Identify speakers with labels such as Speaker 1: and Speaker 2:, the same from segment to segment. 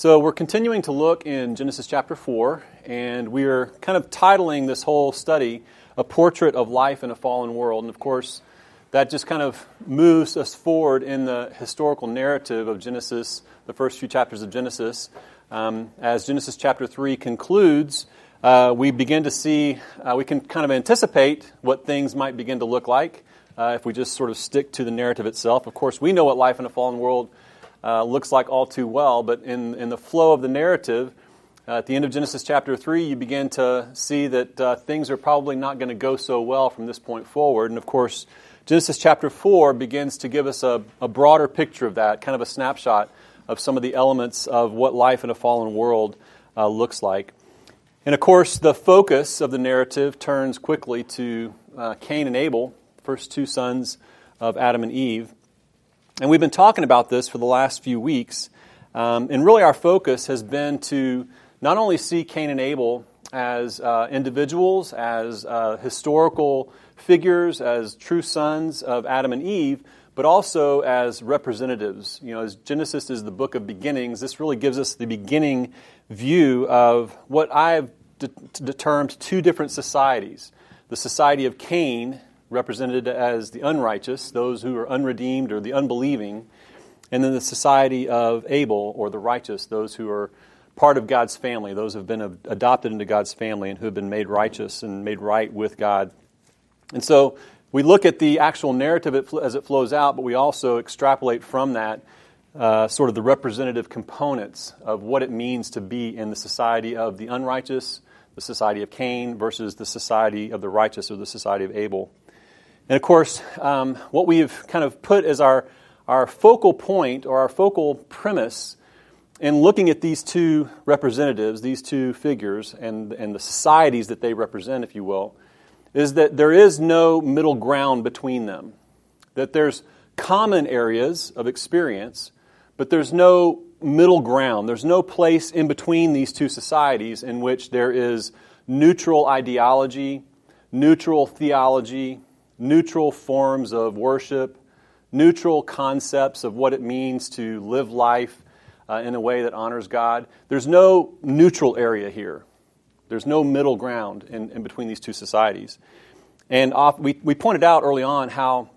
Speaker 1: So, we're continuing to look in Genesis chapter 4, and we are kind of titling this whole study A Portrait of Life in a Fallen World. And of course, that just kind of moves us forward in the historical narrative of Genesis, the first few chapters of Genesis. Um, as Genesis chapter 3 concludes, uh, we begin to see, uh, we can kind of anticipate what things might begin to look like uh, if we just sort of stick to the narrative itself. Of course, we know what life in a fallen world uh, looks like all too well, but in, in the flow of the narrative, uh, at the end of Genesis chapter 3, you begin to see that uh, things are probably not going to go so well from this point forward. And of course, Genesis chapter 4 begins to give us a, a broader picture of that, kind of a snapshot of some of the elements of what life in a fallen world uh, looks like. And of course, the focus of the narrative turns quickly to uh, Cain and Abel, first two sons of Adam and Eve. And we've been talking about this for the last few weeks. Um, and really, our focus has been to not only see Cain and Abel as uh, individuals, as uh, historical figures, as true sons of Adam and Eve, but also as representatives. You know, as Genesis is the book of beginnings, this really gives us the beginning view of what I've de- termed two different societies the society of Cain represented as the unrighteous, those who are unredeemed or the unbelieving, and then the society of Abel or the righteous, those who are part of God's family, those who have been adopted into God's family and who have been made righteous and made right with God. And so we look at the actual narrative as it flows out, but we also extrapolate from that uh, sort of the representative components of what it means to be in the society of the unrighteous, the society of Cain, versus the society of the righteous or the society of Abel. And of course, um, what we've kind of put as our, our focal point or our focal premise in looking at these two representatives, these two figures, and, and the societies that they represent, if you will, is that there is no middle ground between them. That there's common areas of experience, but there's no middle ground. There's no place in between these two societies in which there is neutral ideology, neutral theology, neutral forms of worship, neutral concepts of what it means to live life uh, in a way that honors God. There's no neutral area here. There's no middle ground in, in between these two societies. And off, we, we pointed out early on how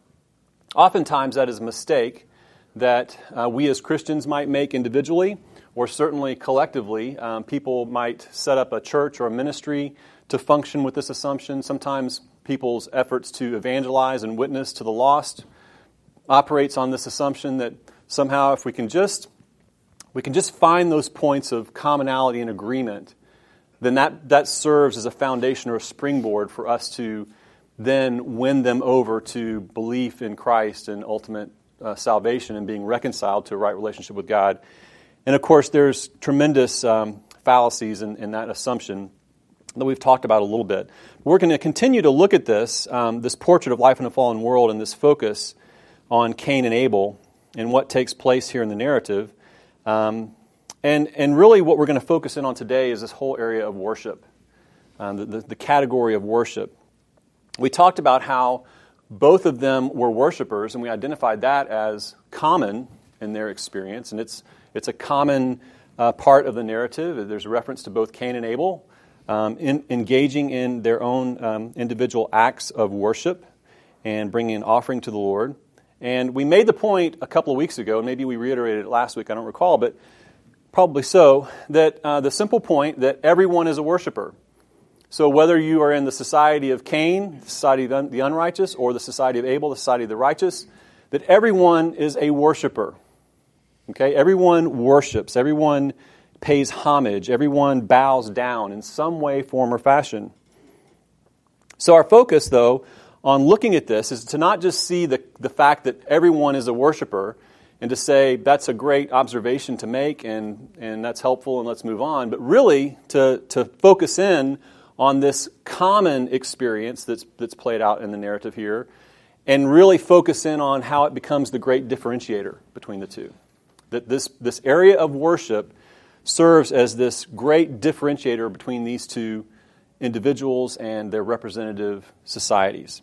Speaker 1: oftentimes that is a mistake that uh, we as Christians might make individually or certainly collectively. Um, people might set up a church or a ministry to function with this assumption. Sometimes people's efforts to evangelize and witness to the lost operates on this assumption that somehow if we can just we can just find those points of commonality and agreement, then that, that serves as a foundation or a springboard for us to then win them over to belief in Christ and ultimate uh, salvation and being reconciled to a right relationship with God. And of course, there's tremendous um, fallacies in, in that assumption that we've talked about a little bit. We're going to continue to look at this, um, this portrait of life in a fallen world, and this focus on Cain and Abel and what takes place here in the narrative. Um, and, and really, what we're going to focus in on today is this whole area of worship, um, the, the, the category of worship. We talked about how both of them were worshipers, and we identified that as common in their experience, and it's, it's a common uh, part of the narrative. There's a reference to both Cain and Abel um, in, engaging in their own um, individual acts of worship and bringing an offering to the Lord. And we made the point a couple of weeks ago, maybe we reiterated it last week, I don't recall, but probably so, that uh, the simple point that everyone is a worshiper. So whether you are in the society of Cain, the society of the unrighteous, or the society of Abel, the society of the righteous, that everyone is a worshiper. Okay? Everyone worships. Everyone pays homage, everyone bows down in some way, form, or fashion. So, our focus, though, on looking at this is to not just see the, the fact that everyone is a worshiper and to say that's a great observation to make and, and that's helpful and let's move on, but really to, to focus in on this common experience that's, that's played out in the narrative here and really focus in on how it becomes the great differentiator between the two. That this, this area of worship serves as this great differentiator between these two individuals and their representative societies,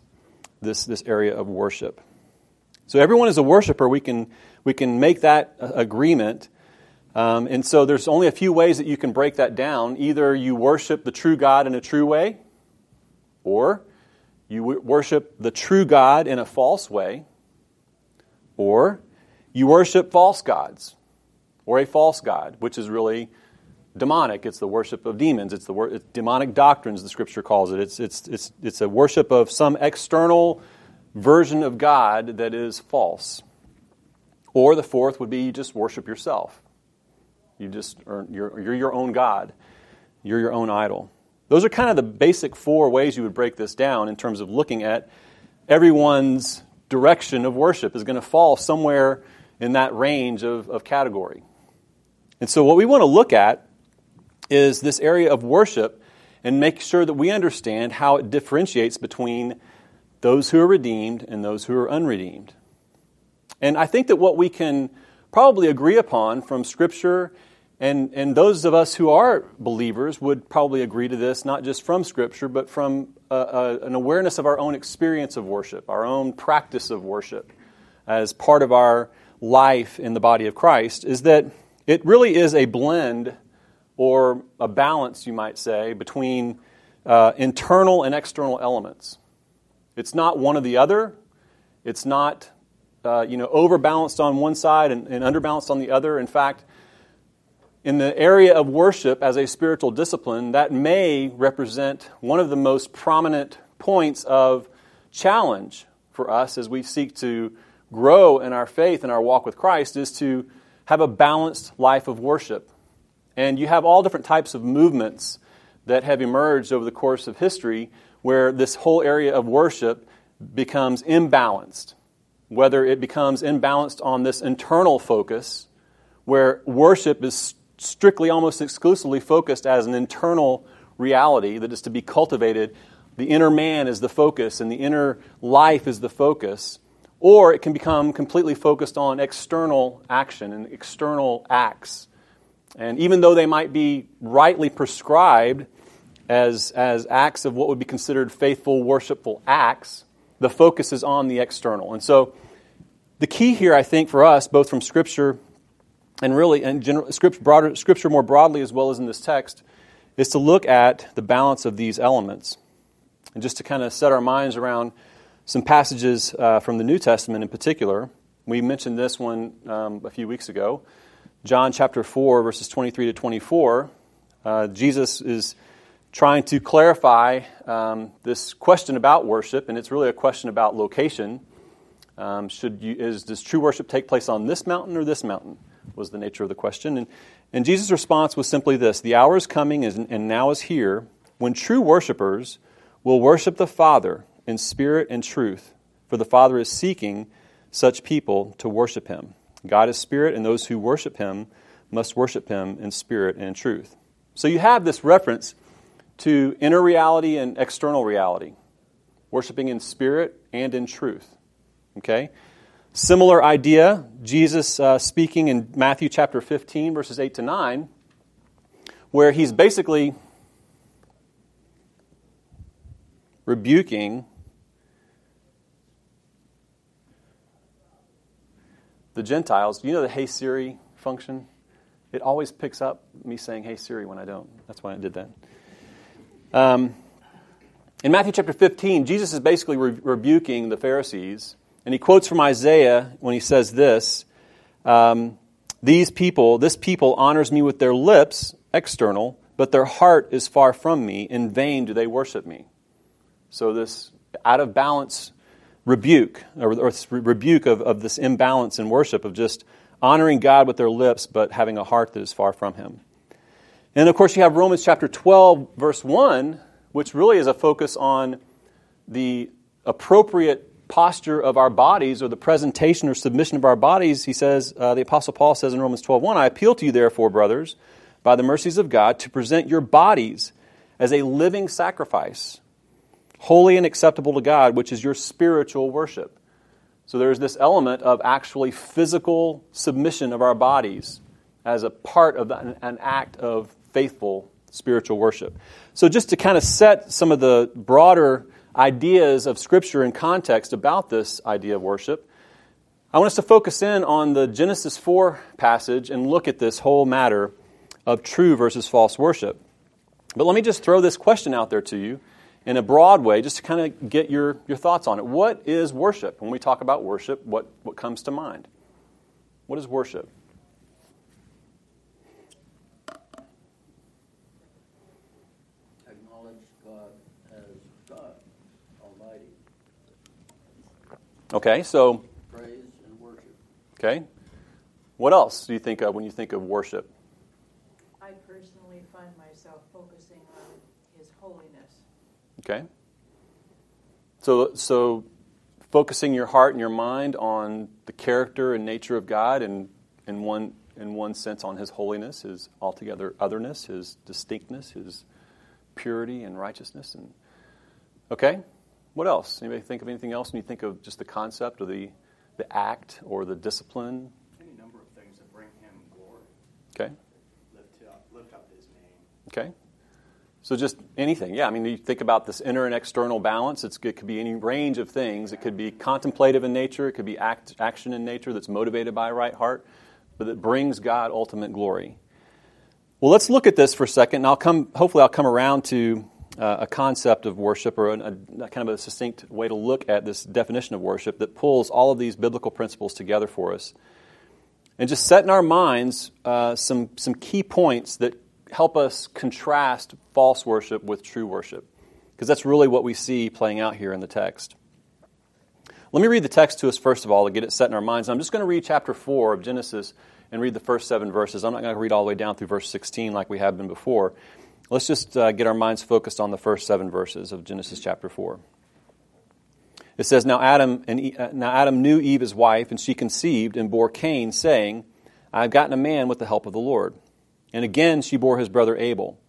Speaker 1: this, this area of worship. So everyone is a worshiper. We can, we can make that agreement. Um, and so there's only a few ways that you can break that down. Either you worship the true God in a true way, or you worship the true God in a false way, or you worship false gods or a false God, which is really demonic. It's the worship of demons. It's the wor- it's demonic doctrines, the scripture calls it. It's, it's, it's, it's a worship of some external version of God that is false. Or the fourth would be you just worship yourself. You just are, you're, you're your own God. You're your own idol. Those are kind of the basic four ways you would break this down in terms of looking at everyone's direction of worship is going to fall somewhere in that range of, of category. And so, what we want to look at is this area of worship and make sure that we understand how it differentiates between those who are redeemed and those who are unredeemed. And I think that what we can probably agree upon from Scripture, and, and those of us who are believers would probably agree to this, not just from Scripture, but from a, a, an awareness of our own experience of worship, our own practice of worship as part of our life in the body of Christ, is that it really is a blend or a balance, you might say, between uh, internal and external elements. It's not one or the other. It's not uh, you know, overbalanced on one side and, and underbalanced on the other. In fact, in the area of worship as a spiritual discipline, that may represent one of the most prominent points of challenge for us as we seek to grow in our faith and our walk with Christ is to have a balanced life of worship. And you have all different types of movements that have emerged over the course of history where this whole area of worship becomes imbalanced. Whether it becomes imbalanced on this internal focus, where worship is strictly, almost exclusively focused as an internal reality that is to be cultivated. The inner man is the focus, and the inner life is the focus. Or it can become completely focused on external action and external acts. And even though they might be rightly prescribed as, as acts of what would be considered faithful, worshipful acts, the focus is on the external. And so the key here, I think, for us, both from Scripture and really and general, scripture, broader, scripture more broadly as well as in this text, is to look at the balance of these elements. And just to kind of set our minds around some passages uh, from the New Testament in particular. We mentioned this one um, a few weeks ago. John chapter 4, verses 23 to 24. Uh, Jesus is trying to clarify um, this question about worship, and it's really a question about location. Um, should you, is, does true worship take place on this mountain or this mountain? was the nature of the question. And, and Jesus' response was simply this The hour is coming and now is here when true worshipers will worship the Father in spirit and truth, for the Father is seeking such people to worship him. God is spirit, and those who worship him must worship him in spirit and in truth. So you have this reference to inner reality and external reality, worshiping in spirit and in truth. Okay? Similar idea, Jesus uh, speaking in Matthew chapter 15, verses 8 to 9, where he's basically rebuking the Gentiles. You know the Hey Siri function? It always picks up me saying Hey Siri when I don't. That's why I did that. Um, in Matthew chapter 15, Jesus is basically re- rebuking the Pharisees and he quotes from Isaiah when he says this um, These people, this people honors me with their lips, external, but their heart is far from me. In vain do they worship me. So, this out of balance rebuke, or, or rebuke of, of this imbalance in worship, of just honoring God with their lips, but having a heart that is far from Him. And of course, you have Romans chapter 12, verse 1, which really is a focus on the appropriate posture of our bodies or the presentation or submission of our bodies, he says, uh, the Apostle Paul says in Romans 12 1, I appeal to you, therefore, brothers, by the mercies of God, to present your bodies as a living sacrifice, holy and acceptable to God, which is your spiritual worship. So there's this element of actually physical submission of our bodies as a part of an, act of faithful spiritual worship. So just to kind of set some of the broader ideas of Scripture and context about this idea of worship, I want us to focus in on the Genesis 4 passage and look at this whole matter of true versus false worship. But let me just throw this question out there to you in a broad way, just to kind of get your, your thoughts on it. What is worship? When we talk about worship, what, what comes to mind? What is worship?
Speaker 2: Acknowledge God as God Almighty.
Speaker 1: Okay, so,
Speaker 2: Praise and worship.
Speaker 1: okay. What else do you think of when you think of worship?
Speaker 3: I personally find myself focusing on His holiness.
Speaker 1: Okay? So, so focusing your heart and your mind on the character and nature of God and in one, in one sense on His holiness, His altogether otherness, His distinctness, His purity and righteousness. And Okay? What else? Anybody think of anything else when you think of just the concept or the, the act or the discipline?
Speaker 4: Any number of things that bring him glory,
Speaker 1: Okay?
Speaker 4: lift up, lift up his name.
Speaker 1: Okay. So just anything. Yeah, I mean, you think about this inner and external balance. It could be any range of things. It could be contemplative in nature. It could be act, action in nature that's motivated by a right heart, but that brings God ultimate glory. Well, let's look at this for a second, and I'll come. Hopefully, I'll come around to uh, a concept of worship or a, a, kind of a succinct way to look at this definition of worship that pulls all of these biblical principles together for us, and just set in our minds uh, some some key points that help us contrast false worship with true worship. Because that's really what we see playing out here in the text. Let me read the text to us first of all to get it set in our minds. I'm just going to read chapter 4 of Genesis and read the first seven verses. I'm not going to read all the way down through verse 16 like we have been before. Let's just uh, get our minds focused on the first seven verses of Genesis chapter 4. It says, now Adam, and, uh, now Adam knew Eve his wife, and she conceived and bore Cain, saying, I have gotten a man with the help of the Lord. And again she bore his brother Abel.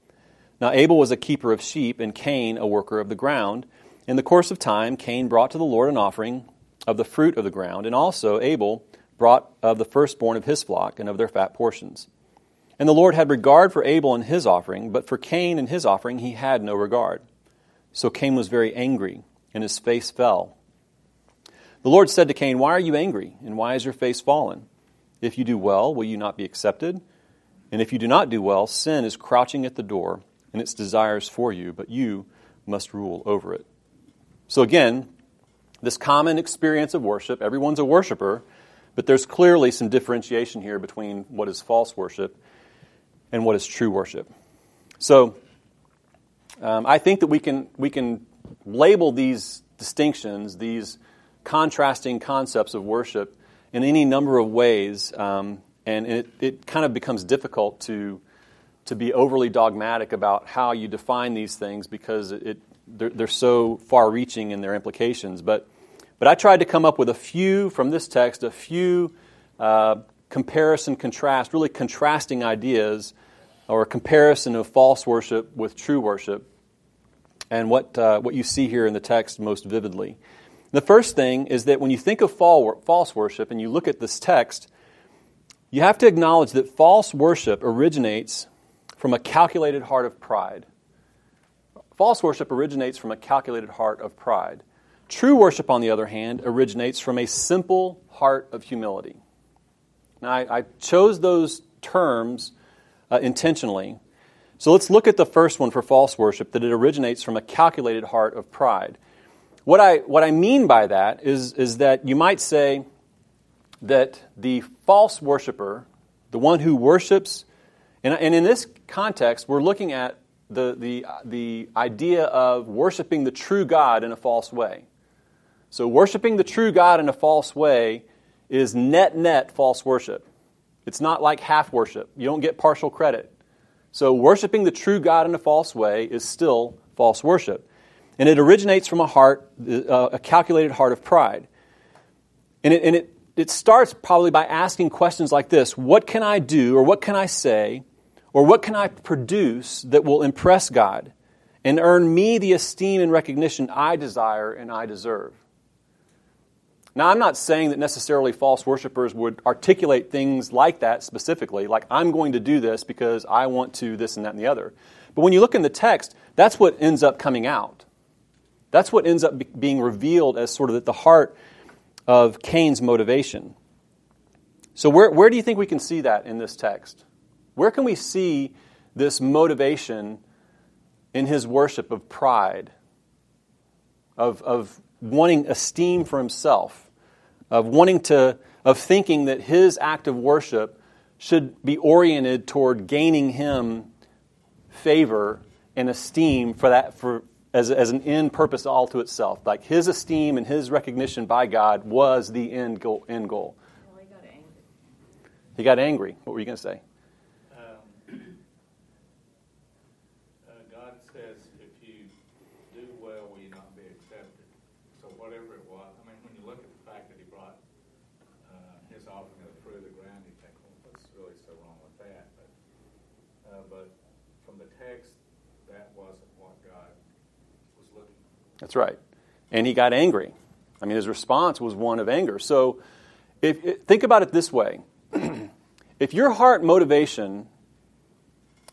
Speaker 1: Now Abel was a keeper of sheep, and Cain a worker of the ground. In the course of time, Cain brought to the Lord an offering of the fruit of the ground, and also Abel brought of the firstborn of his flock and of their fat portions. And the Lord had regard for Abel and his offering, but for Cain and his offering he had no regard. So Cain was very angry, and his face fell. The Lord said to Cain, Why are you angry, and why is your face fallen? If you do well, will you not be accepted? And if you do not do well, sin is crouching at the door, and its desires for you, but you must rule over it. So again, this common experience of worship, everyone's a worshiper, but there's clearly some differentiation here between what is false worship and what is true worship. So um, I think that we can, we can label these distinctions, these contrasting concepts of worship, in any number of ways, um, and it, it kind of becomes difficult to, to be overly dogmatic about how you define these things because it, they're, they're so far reaching in their implications. But, but I tried to come up with a few from this text, a few uh, comparison, contrast, really contrasting ideas or a comparison of false worship with true worship and what, uh, what you see here in the text most vividly. The first thing is that when you think of false worship and you look at this text, you have to acknowledge that false worship originates from a calculated heart of pride. False worship originates from a calculated heart of pride. True worship, on the other hand, originates from a simple heart of humility. Now, I, I chose those terms uh, intentionally. So let's look at the first one for false worship that it originates from a calculated heart of pride. What I, what I mean by that is, is that you might say that the false worshiper, the one who worships, and, and in this context, we're looking at the, the, the idea of worshiping the true God in a false way. So, worshiping the true God in a false way is net net false worship. It's not like half worship. You don't get partial credit. So, worshiping the true God in a false way is still false worship. And it originates from a heart, uh, a calculated heart of pride. And it, and it, it starts probably by asking questions like this What can I do, or what can I say, or what can I produce that will impress God and earn me the esteem and recognition I desire and I deserve? Now, I'm not saying that necessarily false worshippers would articulate things like that specifically, like, I'm going to do this because I want to this and that and the other. But when you look in the text, that's what ends up coming out. That's what ends up being revealed as sort of that the heart of Cain's motivation. So, where, where do you think we can see that in this text? Where can we see this motivation in his worship of pride, of, of wanting esteem for himself, of wanting to, of thinking that his act of worship should be oriented toward gaining him favor and esteem for that, for, as, as an end purpose all to itself. Like his esteem and his recognition by God was the end goal. End goal.
Speaker 3: Well, he got angry.
Speaker 1: He got angry. What were you going to say?
Speaker 5: Um, uh, God says, if you do well, will you not be accepted? So whatever it was, I mean, when you look at the fact that he brought uh, his offering of the fruit of the ground, you think, well, what's really so wrong with that? But, uh, but from the text, that wasn't what God was looking for.
Speaker 1: That's right. And he got angry. I mean, his response was one of anger. So if, think about it this way if your heart motivation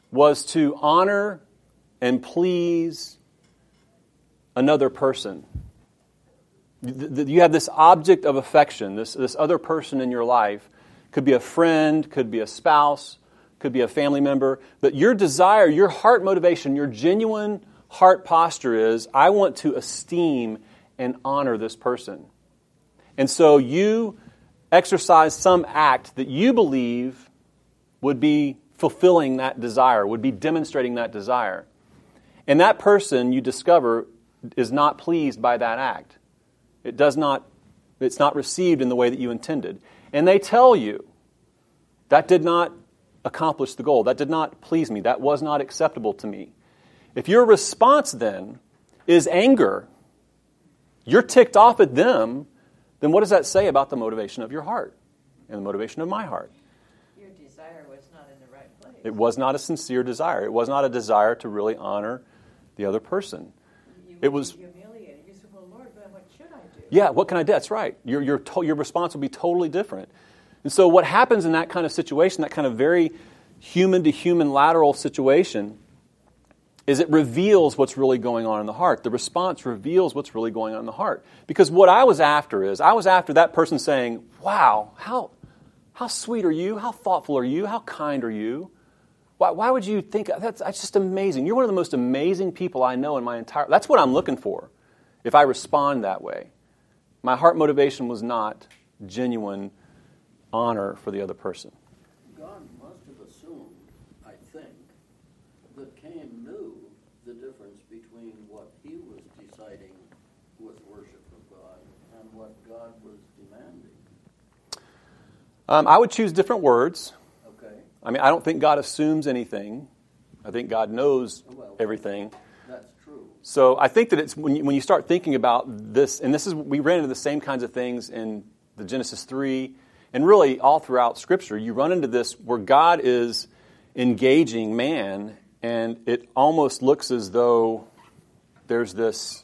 Speaker 1: was to honor and please another person, you have this object of affection, this, this other person in your life, could be a friend, could be a spouse, could be a family member, but your desire, your heart motivation, your genuine heart posture is I want to esteem and honor this person. And so you exercise some act that you believe would be fulfilling that desire, would be demonstrating that desire. And that person you discover is not pleased by that act. It does not, it's not received in the way that you intended. And they tell you that did not accomplish the goal. That did not please me. That was not acceptable to me. If your response then is anger, you're ticked off at them, then what does that say about the motivation of your heart and the motivation of my heart?
Speaker 3: Your desire was not in the right place.
Speaker 1: It was not a sincere desire. It was not a desire to really honor the other person.
Speaker 3: You
Speaker 1: it was-
Speaker 3: humiliated. You said, "Well, Lord, but what should I do?"
Speaker 1: Yeah, what can I do? That's right. Your, your, to- your response will be totally different. And so, what happens in that kind of situation, that kind of very human to human lateral situation, is it reveals what's really going on in the heart. The response reveals what's really going on in the heart. Because what I was after is, I was after that person saying, Wow, how, how sweet are you? How thoughtful are you? How kind are you? Why, why would you think that's, that's just amazing? You're one of the most amazing people I know in my entire That's what I'm looking for if I respond that way. My heart motivation was not genuine honor for the other person.
Speaker 2: God must have assumed, I think, that Cain knew the difference between what he was deciding was worship of God and what God was demanding.
Speaker 1: Um, I would choose different words.
Speaker 2: Okay?
Speaker 1: I mean, I don't think God assumes anything. I think God knows
Speaker 2: Well-
Speaker 1: everything.
Speaker 2: That's true.
Speaker 1: So I think that it's when you, when you start thinking about this, and this is we ran into the same kinds of things in the Genesis three, and really all throughout Scripture. You run into this where God is engaging man, and it almost looks as though there's this.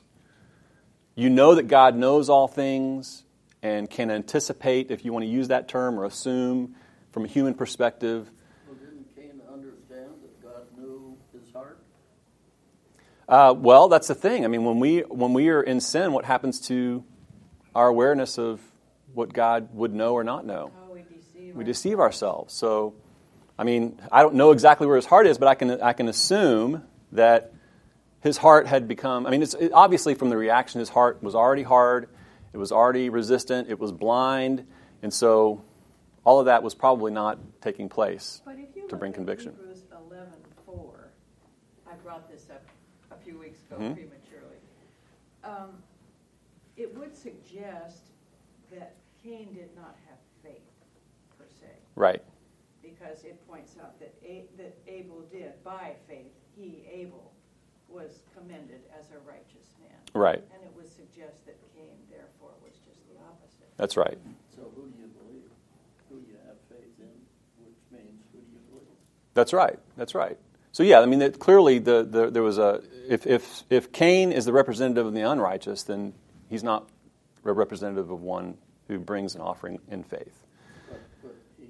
Speaker 1: You know that God knows all things and can anticipate, if you want to use that term, or assume from a human perspective.
Speaker 2: Well, didn't Cain understand that God knew his heart?
Speaker 1: Uh, well, that's the thing. I mean, when we when we are in sin, what happens to our awareness of what God would know or not know?
Speaker 3: How we deceive.
Speaker 1: We
Speaker 3: ourselves.
Speaker 1: deceive ourselves. So, I mean, I don't know exactly where his heart is, but I can I can assume that his heart had become. I mean, it's it, obviously from the reaction, his heart was already hard. It was already resistant. It was blind, and so all of that was probably not taking place.
Speaker 3: But if you
Speaker 1: to bring conviction.
Speaker 3: Hebrews 11:4, I brought this up a few weeks ago
Speaker 1: Mhm.
Speaker 3: prematurely. Um, it would suggest that Cain did not have faith per se,
Speaker 1: Right.
Speaker 3: because it points out that A- that Abel did by faith. He Abel was commended as a righteous man,
Speaker 1: Right.
Speaker 3: and it would suggest that Cain therefore was just the opposite.
Speaker 1: That's right.
Speaker 2: So who do you believe? Who do you have faith in, which means who do you believe?
Speaker 1: That's right. That's right. So yeah, I mean, it, clearly the, the, there was a if, if if Cain is the representative of the unrighteous, then he's not a representative of one who brings an offering in faith.
Speaker 2: But, but he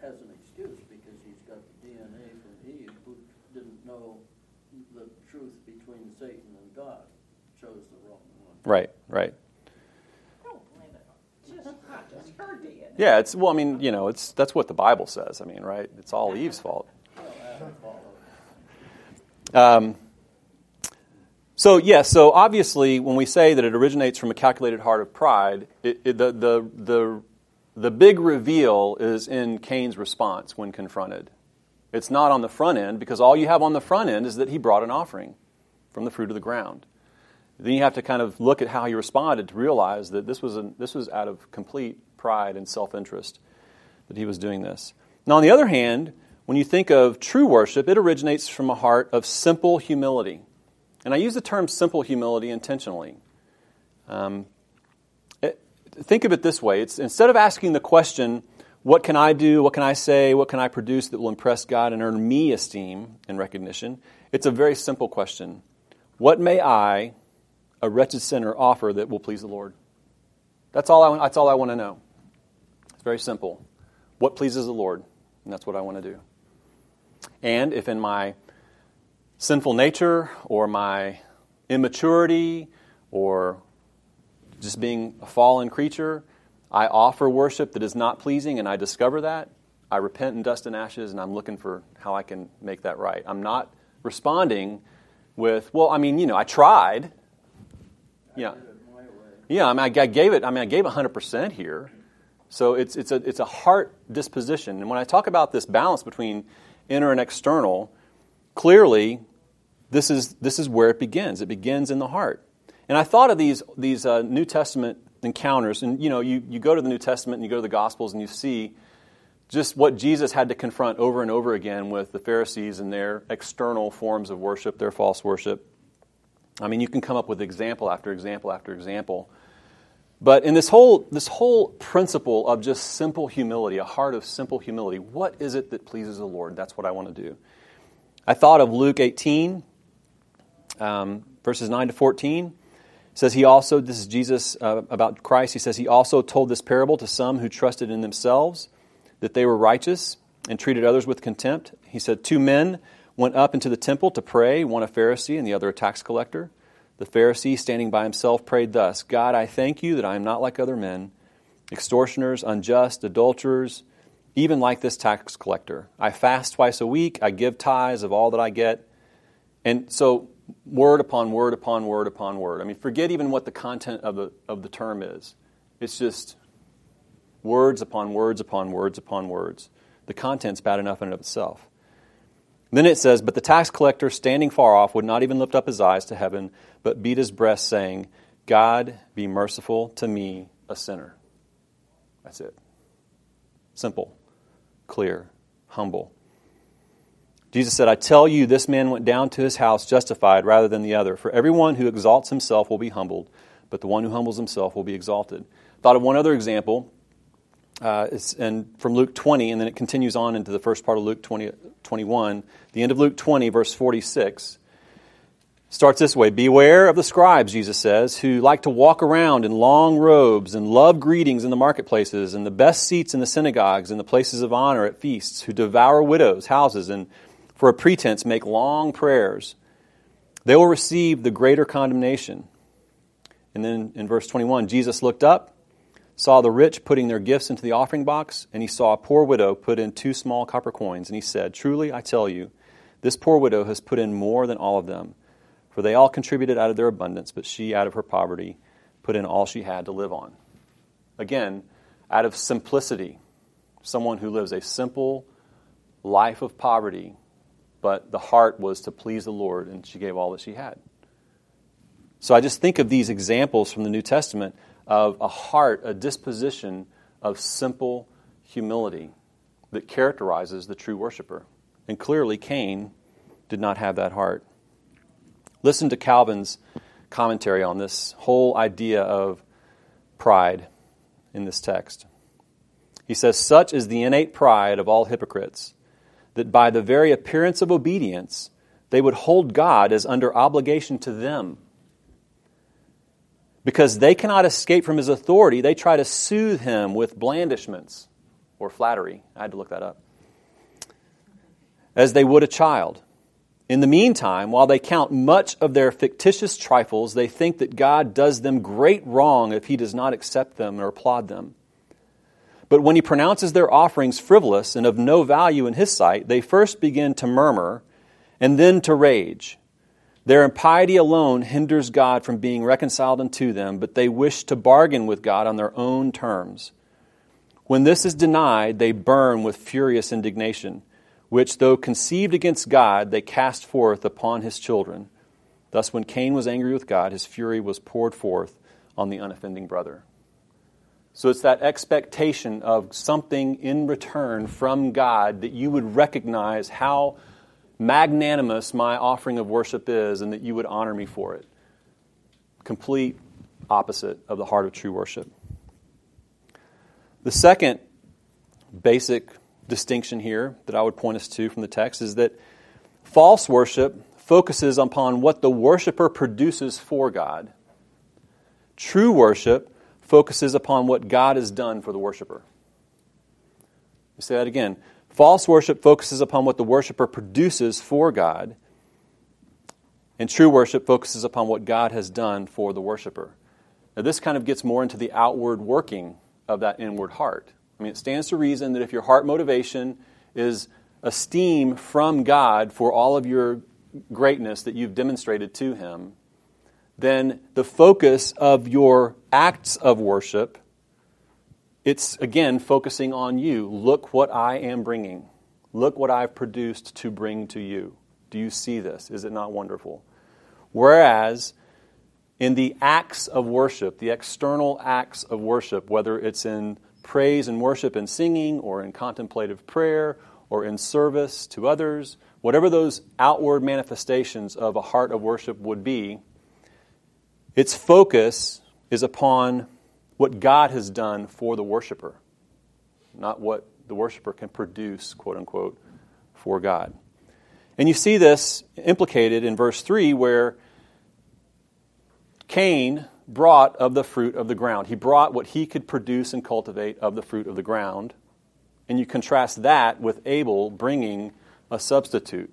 Speaker 2: has an excuse because he's got the DNA from Eve who didn't know the truth between Satan and God, chose the wrong one.
Speaker 1: Right. Right.
Speaker 3: Don't blame it
Speaker 1: Yeah, it's well. I mean, you know, it's that's what the Bible says. I mean, right? It's all Eve's fault. Um, so yes, yeah, so obviously, when we say that it originates from a calculated heart of pride, it, it, the the the the big reveal is in Cain's response when confronted. It's not on the front end because all you have on the front end is that he brought an offering from the fruit of the ground. Then you have to kind of look at how he responded to realize that this was, a, this was out of complete pride and self interest that he was doing this. Now, on the other hand, when you think of true worship, it originates from a heart of simple humility. And I use the term simple humility intentionally. Um, it, think of it this way it's, instead of asking the question, what can I do, what can I say, what can I produce that will impress God and earn me esteem and recognition, it's a very simple question. What may I, a wretched sinner offer that will please the Lord? That's all I, that's all I want to know. It's very simple. What pleases the Lord? And that's what I want to do. And if in my sinful nature or my immaturity or just being a fallen creature, I offer worship that is not pleasing and I discover that, I repent in dust and ashes and I'm looking for how I can make that right. I'm not responding with, well, I mean, you know, I tried. Yeah. Yeah, I mean, I gave it, I mean, I gave 100% here. So it's, it's, a, it's a heart disposition. And when I talk about this balance between inner and external, clearly this is, this is where it begins. It begins in the heart. And I thought of these, these uh, New Testament encounters, and you know, you, you go to the New Testament and you go to the Gospels and you see just what Jesus had to confront over and over again with the Pharisees and their external forms of worship, their false worship. I mean, you can come up with example after example after example. But in this whole, this whole principle of just simple humility, a heart of simple humility, what is it that pleases the Lord? That's what I want to do. I thought of Luke 18, um, verses 9 to 14. It says he also, this is Jesus uh, about Christ, he says he also told this parable to some who trusted in themselves that they were righteous and treated others with contempt. He said, Two men went up into the temple to pray, one a Pharisee and the other a tax collector. The Pharisee, standing by himself, prayed thus God, I thank you that I am not like other men, extortioners, unjust, adulterers, even like this tax collector. I fast twice a week, I give tithes of all that I get. And so, word upon word upon word upon word. I mean, forget even what the content of the, of the term is. It's just words upon words upon words upon words. The content's bad enough in and of itself. Then it says, But the tax collector, standing far off, would not even lift up his eyes to heaven, but beat his breast, saying, God, be merciful to me, a sinner. That's it. Simple, clear, humble. Jesus said, I tell you, this man went down to his house justified rather than the other. For everyone who exalts himself will be humbled, but the one who humbles himself will be exalted. Thought of one other example uh, and from Luke 20, and then it continues on into the first part of Luke 20, 21. The end of Luke 20, verse 46, starts this way Beware of the scribes, Jesus says, who like to walk around in long robes and love greetings in the marketplaces and the best seats in the synagogues and the places of honor at feasts, who devour widows' houses and for a pretense make long prayers. They will receive the greater condemnation. And then in verse 21, Jesus looked up saw the rich putting their gifts into the offering box, and he saw a poor widow put in two small copper coins. And he said, Truly, I tell you, this poor widow has put in more than all of them. For they all contributed out of their abundance, but she, out of her poverty, put in all she had to live on. Again, out of simplicity, someone who lives a simple life of poverty, but the heart was to please the Lord, and she gave all that she had. So I just think of these examples from the New Testament of a heart, a disposition of simple humility that characterizes the true worshiper. And clearly, Cain did not have that heart. Listen to Calvin's commentary on this whole idea of pride in this text. He says, Such is the innate pride of all hypocrites, that by the very appearance of obedience, they would hold God as under obligation to them because they cannot escape from his authority, they try to soothe him with blandishments or flattery. I had to look that up. As they would a child. In the meantime, while they count much of their fictitious trifles, they think that God does them great wrong if he does not accept them or applaud them. But when he pronounces their offerings frivolous and of no value in his sight, they first begin to murmur and then to rage. Their impiety alone hinders God from being reconciled unto them, but they wish to bargain with God on their own terms. When this is denied, they burn with furious indignation, which, though conceived against God, they cast forth upon his children. Thus, when Cain was angry with God, his fury was poured forth on the unoffending brother. So it's that expectation of something in return from God that you would recognize how magnanimous my offering of worship is and that you would honor me for it. Complete opposite of the heart of true worship. The second basic distinction here that I would point us to from the text is that false worship focuses upon what the worshiper produces for God. True worship focuses upon what God has done for the worshiper. You say that again. False worship focuses upon what the worshiper produces for God, and true worship focuses upon what God has done for the worshiper. Now, this kind of gets more into the outward working of that inward heart. I mean, it stands to reason that if your heart motivation is esteem from God for all of your greatness that you've demonstrated to Him, then the focus of your acts of worship it's again focusing on you. Look what I am bringing. Look what I've produced to bring to you. Do you see this? Is it not wonderful? Whereas in the acts of worship, the external acts of worship, whether it's in praise and worship and singing, or in contemplative prayer, or in service to others, whatever those outward manifestations of a heart of worship would be, its focus is upon what God has done for the worshiper, not what the worshiper can produce, quote unquote, for God. And you see this implicated in verse 3 where Cain brought of the fruit of the ground. He brought what he could produce and cultivate of the fruit of the ground. And you contrast that with Abel bringing a substitute.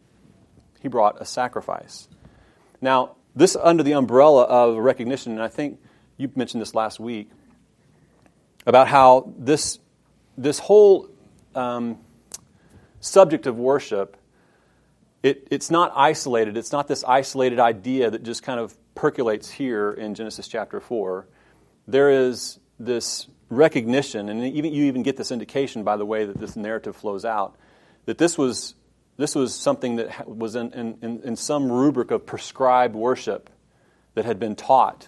Speaker 1: He brought a sacrifice. Now, this under the umbrella of recognition, and I think you mentioned this last week, about how this, this whole um, subject of worship, it, it's not isolated. It's not this isolated idea that just kind of percolates here in Genesis chapter 4. There is this recognition, and even, you even get this indication by the way that this narrative flows out, that this was, this was something that was in, in, in some rubric of prescribed worship that had been taught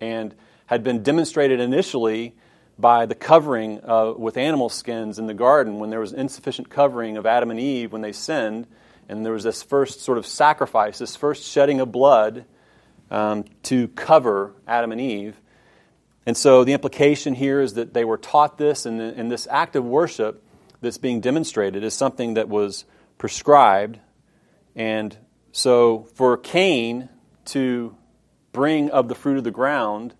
Speaker 1: and had been demonstrated initially by the covering uh, with animal skins in the garden when there was insufficient covering of Adam and Eve when they sinned, and there was this first sort of sacrifice, this first shedding of blood um, to cover Adam and Eve. And so the implication here is that they were taught this, and, and this act of worship that's being demonstrated is something that was prescribed. And so for Cain to bring of the fruit of the ground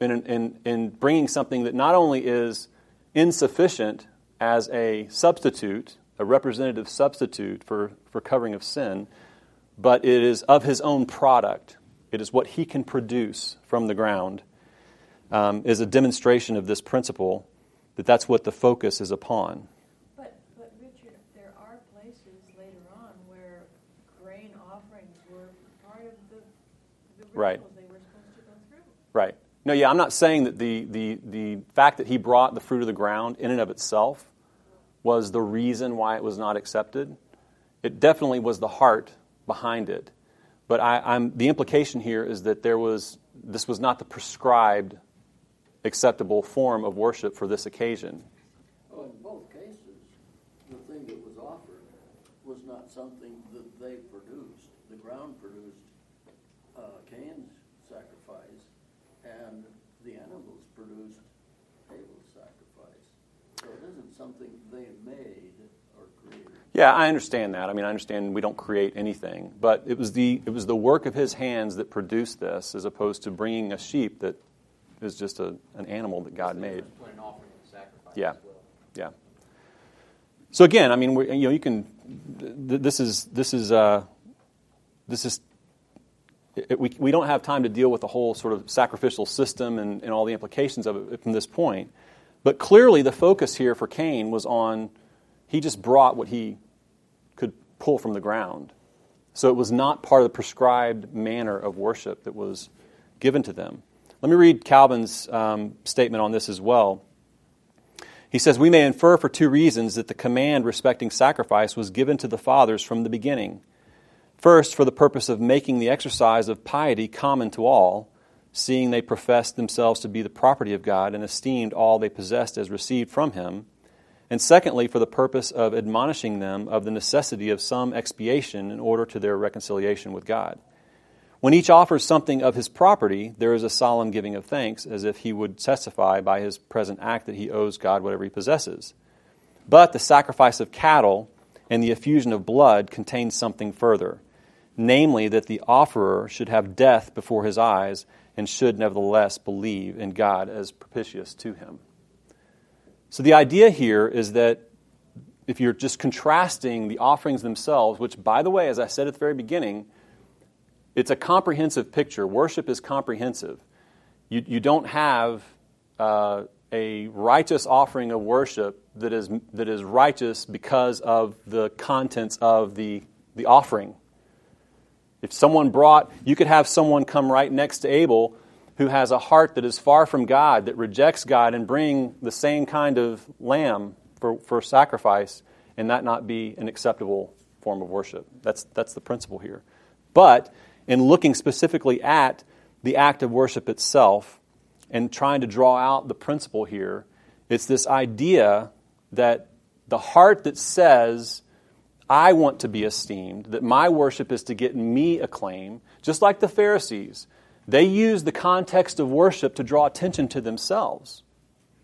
Speaker 1: in, in, in bringing something that not only is insufficient as a substitute, a representative substitute for, for covering of sin, but it is of his own product. It is what he can produce from the ground, um, is a demonstration of this principle that that's what the focus is upon.
Speaker 3: But, but Richard, there are places later on where grain offerings were part of the, the rituals
Speaker 1: right.
Speaker 3: they were supposed to go through.
Speaker 1: Right. No, yeah, I'm not saying that the, the, the fact that he brought the fruit of the ground in and of itself was the reason why it was not accepted. It definitely was the heart behind it. But I, am the implication here is that there was, this was not the prescribed acceptable form of worship for this occasion.
Speaker 2: Well, in both cases, the thing that was offered was not something that they produced. The ground produced uh, Cain's sacrifice, and the animals produced Abel's sacrifice. So it isn't something they made or created.
Speaker 1: Yeah, I understand that. I mean, I understand we don't create anything, but it was the it was the work of his hands that produced this, as opposed to bringing a sheep that is just a, an animal that God made.
Speaker 6: and sacrifice
Speaker 1: Yeah.
Speaker 6: well.
Speaker 1: Yeah. So again, I mean, we, you know, you can. th- This is this is uh, this is. It, we we don't have time to deal with the whole sort of sacrificial system and, and all the implications of it from this point, But clearly, the focus here for Cain was on he just brought what he could pull from the ground. So it was not part of the prescribed manner of worship that was given to them. Let me read Calvin's um, statement on this as well. He says, We may infer for two reasons that the command respecting sacrifice was given to the fathers from the beginning. First, for the purpose of making the exercise of piety common to all, seeing they professed themselves to be the property of God and esteemed all they possessed as received from Him. And secondly, for the purpose of admonishing them of the necessity of some expiation in order to their reconciliation with God. When each offers something of his property, there is a solemn giving of thanks, as if he would testify by his present act that he owes God whatever he possesses. But the sacrifice of cattle and the effusion of blood contains something further, namely that the offerer should have death before his eyes and should nevertheless believe in God as propitious to him. So the idea here is that if you're just contrasting the offerings themselves, which, by the way, as I said at the very beginning, it's a comprehensive picture. Worship is comprehensive. You, you don't have uh, a righteous offering of worship that is, that is righteous because of the contents of the, the offering. If someone brought, you could have someone come right next to Abel who has a heart that is far from God, that rejects God, and bring the same kind of lamb for, for sacrifice, and that not be an acceptable form of worship. That's, that's the principle here. But in looking specifically at the act of worship itself and trying to draw out the principle here, it's this idea that the heart that says, I want to be esteemed, that my worship is to get me acclaim, just like the Pharisees, they use the context of worship to draw attention to themselves.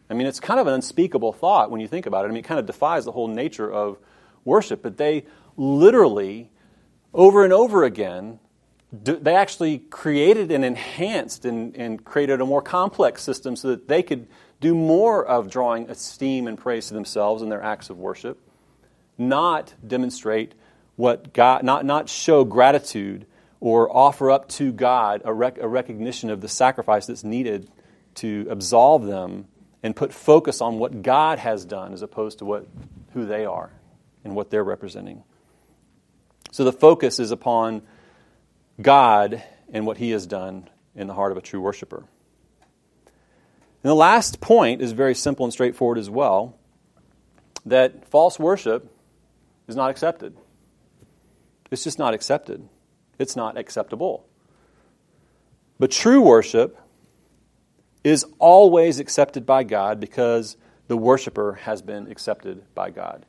Speaker 1: I mean, it's kind of an unspeakable thought when you think about it. I mean, it kind of defies the whole nature of worship, but they literally, over and over again, they actually created and enhanced and, and created a more complex system so that they could do more of drawing esteem and praise to themselves in their acts of worship, not demonstrate what God, not, not show gratitude or offer up to God a, rec- a recognition of the sacrifice that's needed to absolve them and put focus on what God has done as opposed to what, who they are and what they're representing. So the focus is upon God and what He has done in the heart of a true worshiper. And the last point is very simple and straightforward as well that false worship is not accepted. It's just not accepted. It's not acceptable. But true worship is always accepted by God because the worshiper has been accepted by God.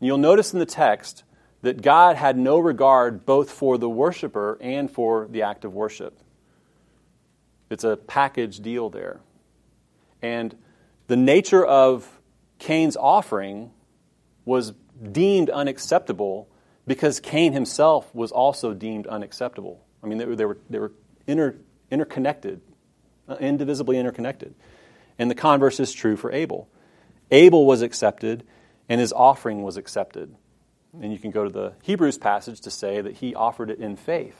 Speaker 1: You'll notice in the text that God had no regard both for the worshiper and for the act of worship. It's a package deal there. And the nature of Cain's offering was deemed unacceptable because Cain himself was also deemed unacceptable. I mean, they were, they were, they were inter, interconnected, uh, indivisibly interconnected. And the converse is true for Abel. Abel was accepted, and his offering was accepted. And you can go to the Hebrews passage to say that he offered it in faith.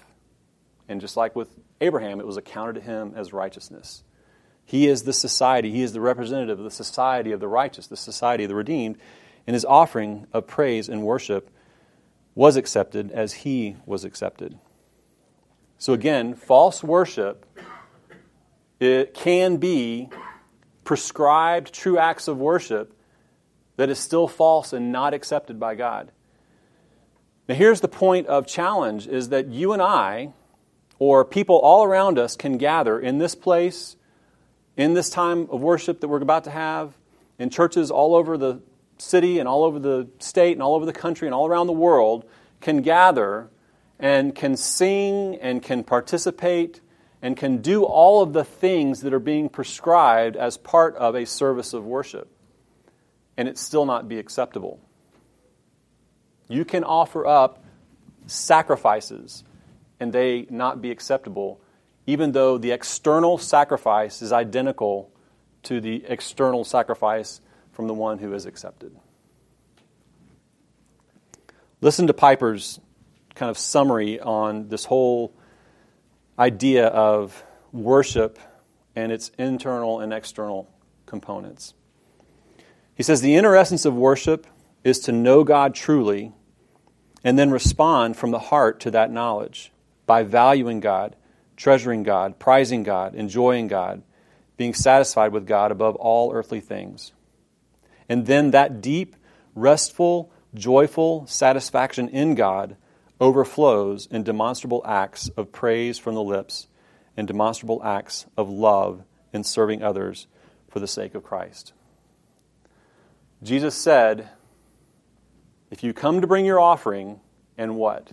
Speaker 1: And just like with Abraham, it was accounted to him as righteousness. He is the society, he is the representative of the society of the righteous, the society of the redeemed. And his offering of praise and worship was accepted as he was accepted. So again, false worship it can be prescribed true acts of worship that is still false and not accepted by God. Now, here's the point of challenge is that you and I, or people all around us, can gather in this place, in this time of worship that we're about to have, in churches all over the city and all over the state and all over the country and all around the world, can gather and can sing and can participate and can do all of the things that are being prescribed as part of a service of worship, and it still not be acceptable. You can offer up sacrifices and they not be acceptable, even though the external sacrifice is identical to the external sacrifice from the one who is accepted. Listen to Piper's kind of summary on this whole idea of worship and its internal and external components. He says the inner essence of worship is to know God truly and then respond from the heart to that knowledge by valuing God, treasuring God, prizing God, enjoying God, being satisfied with God above all earthly things. And then that deep, restful, joyful satisfaction in God overflows in demonstrable acts of praise from the lips and demonstrable acts of love in serving others for the sake of Christ. Jesus said, If you come to bring your offering, and what?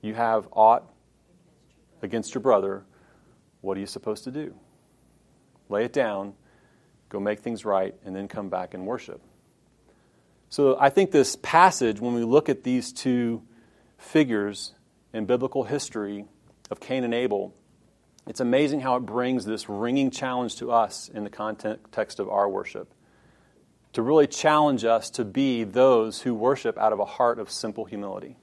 Speaker 1: You have aught against your brother, what are you supposed to do? Lay it down, go make things right, and then come back and worship. So I think this passage, when we look at these two figures in biblical history of Cain and Abel, it's amazing how it brings this ringing challenge to us in the context of our worship. To really challenge us to be those who worship out of a heart of simple humility.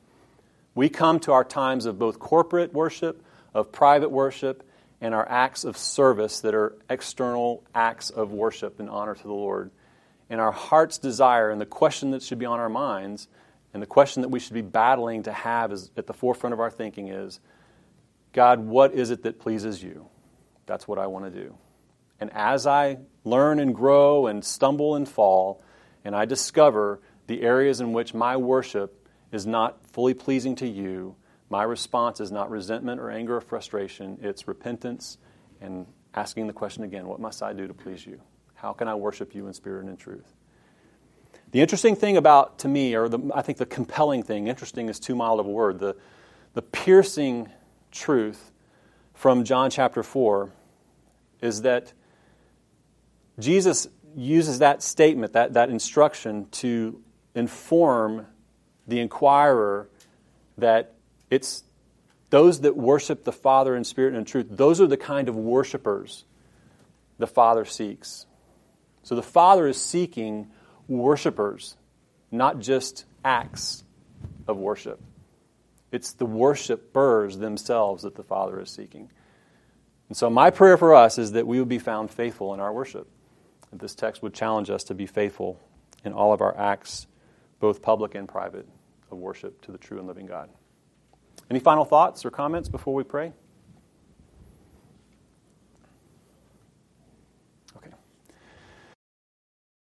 Speaker 1: We come to our times of both corporate worship, of private worship, and our acts of service that are external acts of worship and honor to the Lord and our heart's desire and the question that should be on our minds and the question that we should be battling to have is at the forefront of our thinking is God, what is it that pleases you? That's what I want to do. And as I learn and grow and stumble and fall, and I discover the areas in which my worship is not fully pleasing to you, my response is not resentment or anger or frustration, it's repentance and asking the question again what must I do to please you? How can I worship you in spirit and in truth? The interesting thing about, to me, or the, I think the compelling thing, interesting is too mild of a word, the, the piercing truth from John chapter 4 is that Jesus uses that statement, that, that instruction, to inform the inquirer that it's those that worship the Father in spirit and in truth, those are the kind of worshipers the Father seeks. So the Father is seeking worshipers, not just acts of worship. It's the worshipers themselves that the Father is seeking. And so, my prayer for us is that we would be found faithful in our worship. That this text would challenge us to be faithful in all of our acts, both public and private, of worship to the true and living God. Any final thoughts or comments before we pray?